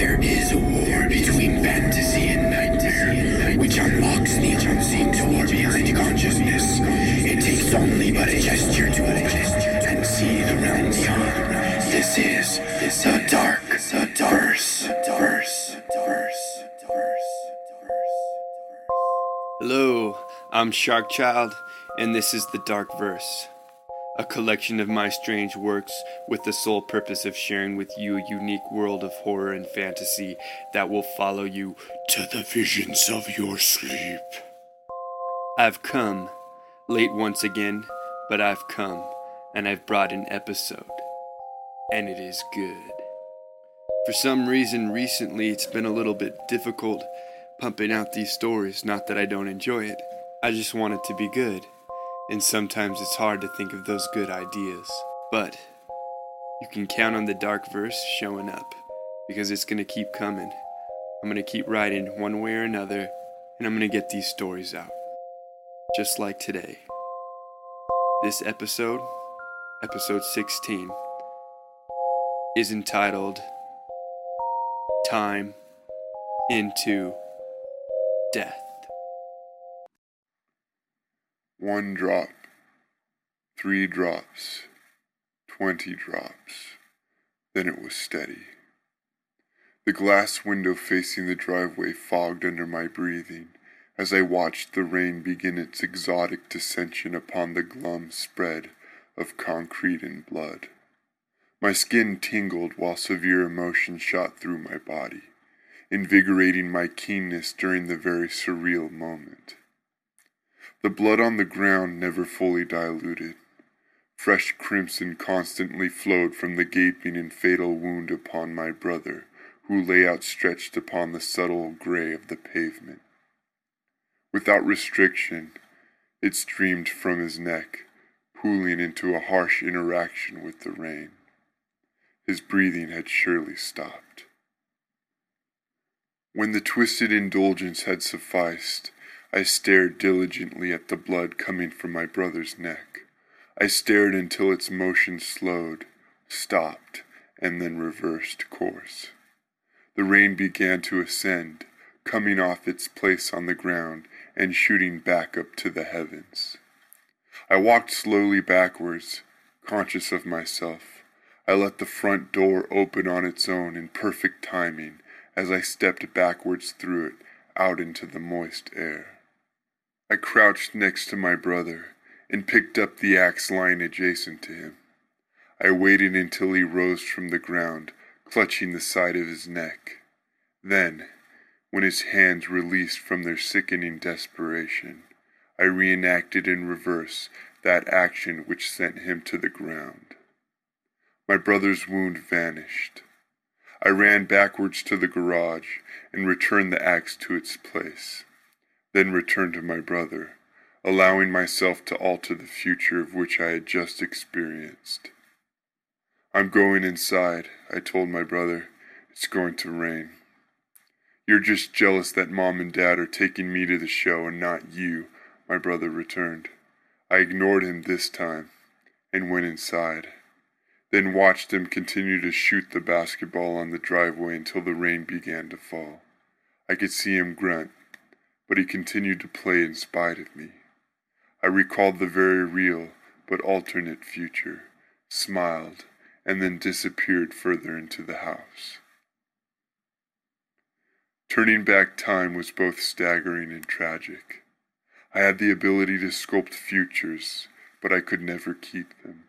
There is a war between fantasy and nightmare, which unlocks the unseen door behind consciousness. It takes only but a gesture to open and see the realm beyond. This is the dark, the. Hello, I'm Sharkchild, and this is The Dark Verse, a collection of my strange works with the sole purpose of sharing with you a unique world of horror and fantasy that will follow you to the visions of your sleep. I've come, late once again, but I've come, and I've brought an episode, and it is good. For some reason, recently it's been a little bit difficult pumping out these stories. Not that I don't enjoy it, I just want it to be good. And sometimes it's hard to think of those good ideas. But you can count on the dark verse showing up because it's going to keep coming. I'm going to keep writing one way or another, and I'm going to get these stories out. Just like today. This episode, episode 16, is entitled Time into Death. One drop, three drops, twenty drops. Then it was steady. The glass window facing the driveway fogged under my breathing as I watched the rain begin its exotic descension upon the glum spread of concrete and blood. My skin tingled while severe emotion shot through my body, invigorating my keenness during the very surreal moment. The blood on the ground never fully diluted. Fresh crimson constantly flowed from the gaping and fatal wound upon my brother, who lay outstretched upon the subtle gray of the pavement. Without restriction, it streamed from his neck, pooling into a harsh interaction with the rain. His breathing had surely stopped. When the twisted indulgence had sufficed, I stared diligently at the blood coming from my brother's neck. I stared until its motion slowed, stopped, and then reversed course. The rain began to ascend, coming off its place on the ground and shooting back up to the heavens. I walked slowly backwards, conscious of myself. I let the front door open on its own in perfect timing as I stepped backwards through it out into the moist air. I crouched next to my brother and picked up the axe lying adjacent to him. I waited until he rose from the ground, clutching the side of his neck. Then, when his hands released from their sickening desperation, I reenacted in reverse that action which sent him to the ground. My brother's wound vanished. I ran backwards to the garage and returned the axe to its place then returned to my brother, allowing myself to alter the future of which I had just experienced. I'm going inside, I told my brother. It's going to rain. You're just jealous that mom and dad are taking me to the show and not you, my brother returned. I ignored him this time and went inside, then watched him continue to shoot the basketball on the driveway until the rain began to fall. I could see him grunt but he continued to play in spite of me. I recalled the very real but alternate future, smiled, and then disappeared further into the house. Turning back time was both staggering and tragic. I had the ability to sculpt futures, but I could never keep them.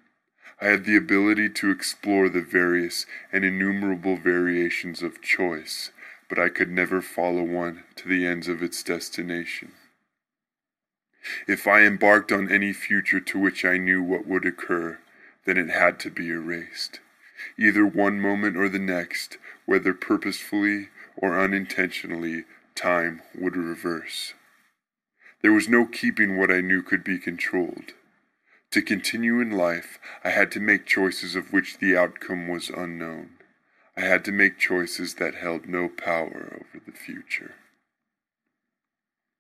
I had the ability to explore the various and innumerable variations of choice but I could never follow one to the ends of its destination. If I embarked on any future to which I knew what would occur, then it had to be erased. Either one moment or the next, whether purposefully or unintentionally, time would reverse. There was no keeping what I knew could be controlled. To continue in life, I had to make choices of which the outcome was unknown. I had to make choices that held no power over the future.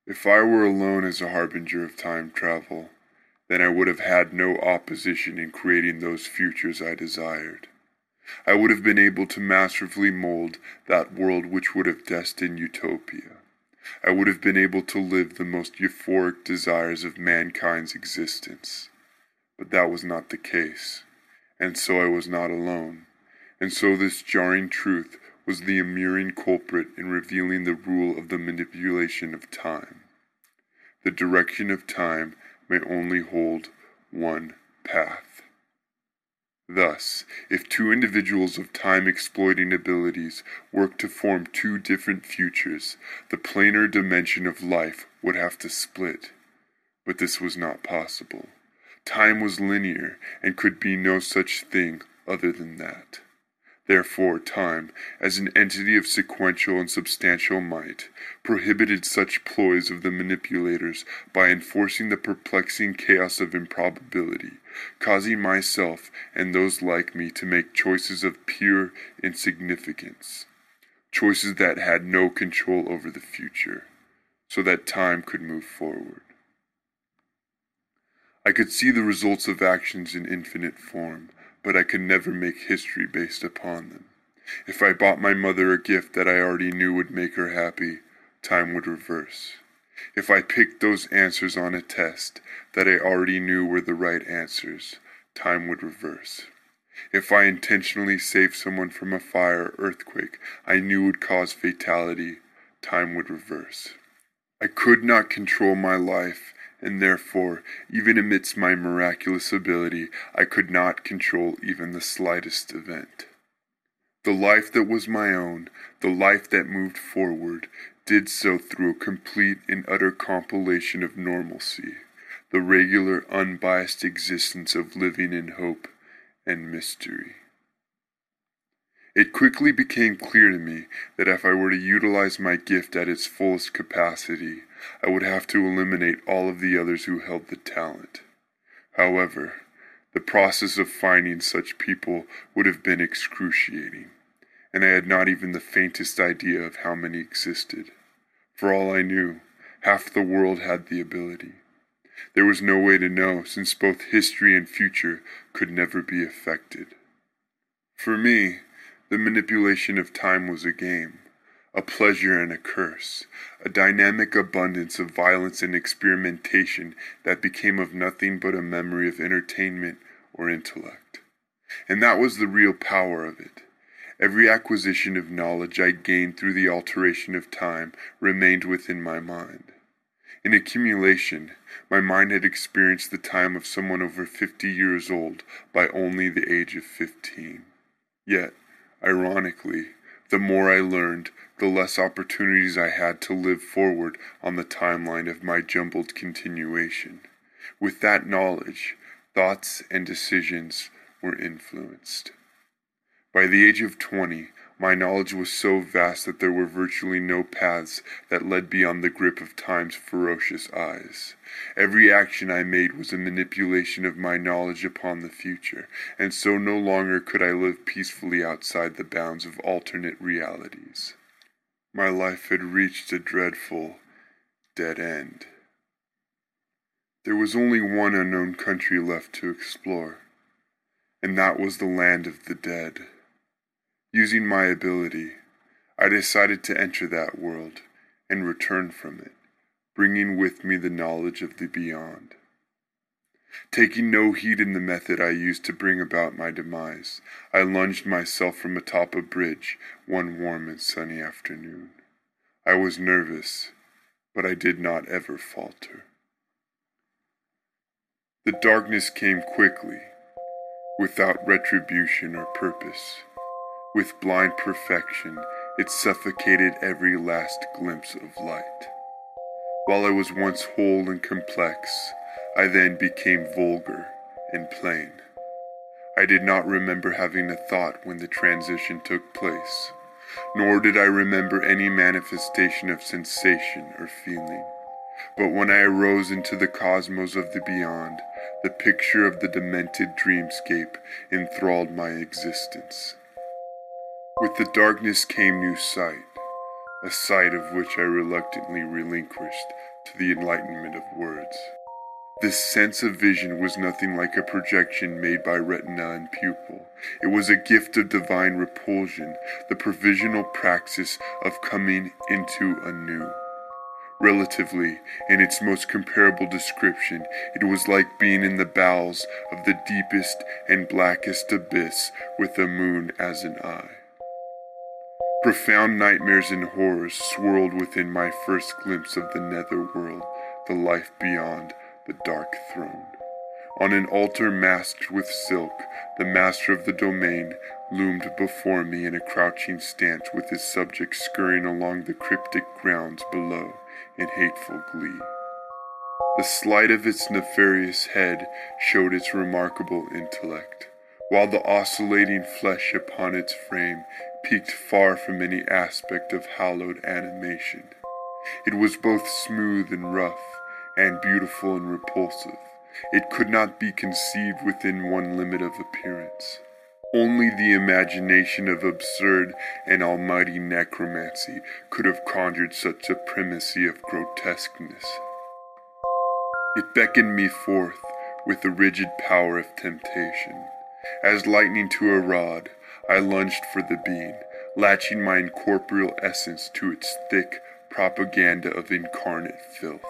If I were alone as a harbinger of time travel, then I would have had no opposition in creating those futures I desired. I would have been able to masterfully mold that world which would have destined utopia. I would have been able to live the most euphoric desires of mankind's existence. But that was not the case, and so I was not alone. And so this jarring truth was the immuring culprit in revealing the rule of the manipulation of time. The direction of time may only hold one path. Thus, if two individuals of time exploiting abilities work to form two different futures, the planar dimension of life would have to split. But this was not possible. Time was linear and could be no such thing other than that. Therefore, time, as an entity of sequential and substantial might, prohibited such ploys of the manipulators by enforcing the perplexing chaos of improbability, causing myself and those like me to make choices of pure insignificance, choices that had no control over the future, so that time could move forward. I could see the results of actions in infinite form but I could never make history based upon them. If I bought my mother a gift that I already knew would make her happy, time would reverse. If I picked those answers on a test that I already knew were the right answers, time would reverse. If I intentionally saved someone from a fire or earthquake I knew would cause fatality, time would reverse. I could not control my life and therefore, even amidst my miraculous ability, I could not control even the slightest event. The life that was my own, the life that moved forward, did so through a complete and utter compilation of normalcy, the regular, unbiased existence of living in hope and mystery. It quickly became clear to me that if I were to utilize my gift at its fullest capacity, I would have to eliminate all of the others who held the talent. However, the process of finding such people would have been excruciating, and I had not even the faintest idea of how many existed. For all I knew, half the world had the ability. There was no way to know, since both history and future could never be affected. For me, the manipulation of time was a game, a pleasure and a curse, a dynamic abundance of violence and experimentation that became of nothing but a memory of entertainment or intellect. And that was the real power of it. Every acquisition of knowledge I gained through the alteration of time remained within my mind. In accumulation, my mind had experienced the time of someone over fifty years old by only the age of fifteen. Yet, Ironically, the more I learned, the less opportunities I had to live forward on the timeline of my jumbled continuation. With that knowledge, thoughts and decisions were influenced. By the age of twenty, my knowledge was so vast that there were virtually no paths that led beyond the grip of time's ferocious eyes. Every action I made was a manipulation of my knowledge upon the future, and so no longer could I live peacefully outside the bounds of alternate realities. My life had reached a dreadful dead end. There was only one unknown country left to explore, and that was the land of the dead. Using my ability, I decided to enter that world and return from it, bringing with me the knowledge of the beyond. Taking no heed in the method I used to bring about my demise, I lunged myself from atop a bridge one warm and sunny afternoon. I was nervous, but I did not ever falter. The darkness came quickly, without retribution or purpose. With blind perfection, it suffocated every last glimpse of light. While I was once whole and complex, I then became vulgar and plain. I did not remember having a thought when the transition took place, nor did I remember any manifestation of sensation or feeling. But when I arose into the cosmos of the beyond, the picture of the demented dreamscape enthralled my existence. With the darkness came new sight, a sight of which I reluctantly relinquished to the enlightenment of words. This sense of vision was nothing like a projection made by retina and pupil. It was a gift of divine repulsion, the provisional praxis of coming into a new. Relatively, in its most comparable description, it was like being in the bowels of the deepest and blackest abyss with the moon as an eye. Profound nightmares and horrors swirled within my first glimpse of the nether world, the life beyond the dark throne. On an altar masked with silk, the master of the domain loomed before me in a crouching stance with his subjects scurrying along the cryptic grounds below in hateful glee. The sleight of its nefarious head showed its remarkable intellect, while the oscillating flesh upon its frame peaked far from any aspect of hallowed animation. It was both smooth and rough, and beautiful and repulsive. It could not be conceived within one limit of appearance. Only the imagination of absurd and almighty necromancy could have conjured such a primacy of grotesqueness. It beckoned me forth with the rigid power of temptation. As lightning to a rod, I lunged for the being, latching my incorporeal essence to its thick propaganda of incarnate filth.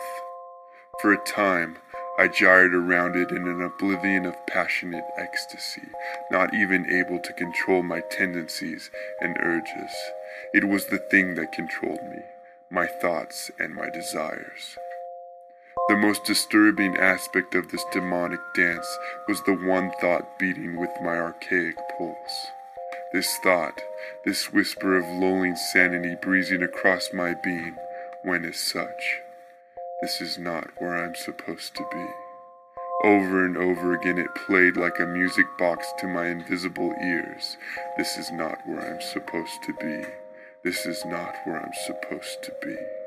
For a time, I gyred around it in an oblivion of passionate ecstasy, not even able to control my tendencies and urges. It was the thing that controlled me, my thoughts and my desires. The most disturbing aspect of this demonic dance was the one thought beating with my archaic pulse. This thought, this whisper of lulling sanity breezing across my being, went as such. This is not where I'm supposed to be. Over and over again it played like a music box to my invisible ears. This is not where I'm supposed to be. This is not where I'm supposed to be.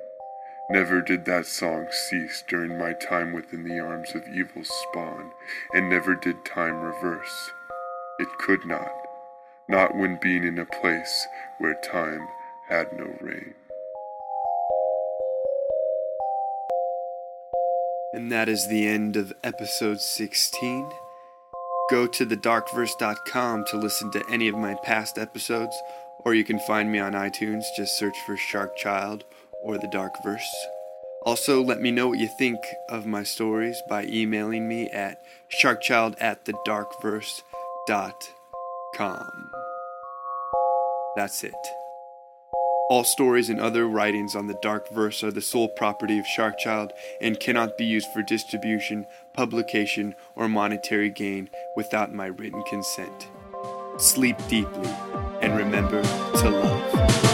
Never did that song cease during my time within the arms of evil's spawn, and never did time reverse. It could not, not when being in a place where time had no reign. And that is the end of episode 16. Go to thedarkverse.com to listen to any of my past episodes, or you can find me on iTunes. Just search for Sharkchild or The Dark Verse. Also, let me know what you think of my stories by emailing me at sharkchild at thedarkverse.com. That's it. All stories and other writings on the Dark Verse are the sole property of Sharkchild and cannot be used for distribution, publication, or monetary gain without my written consent. Sleep deeply and remember to love.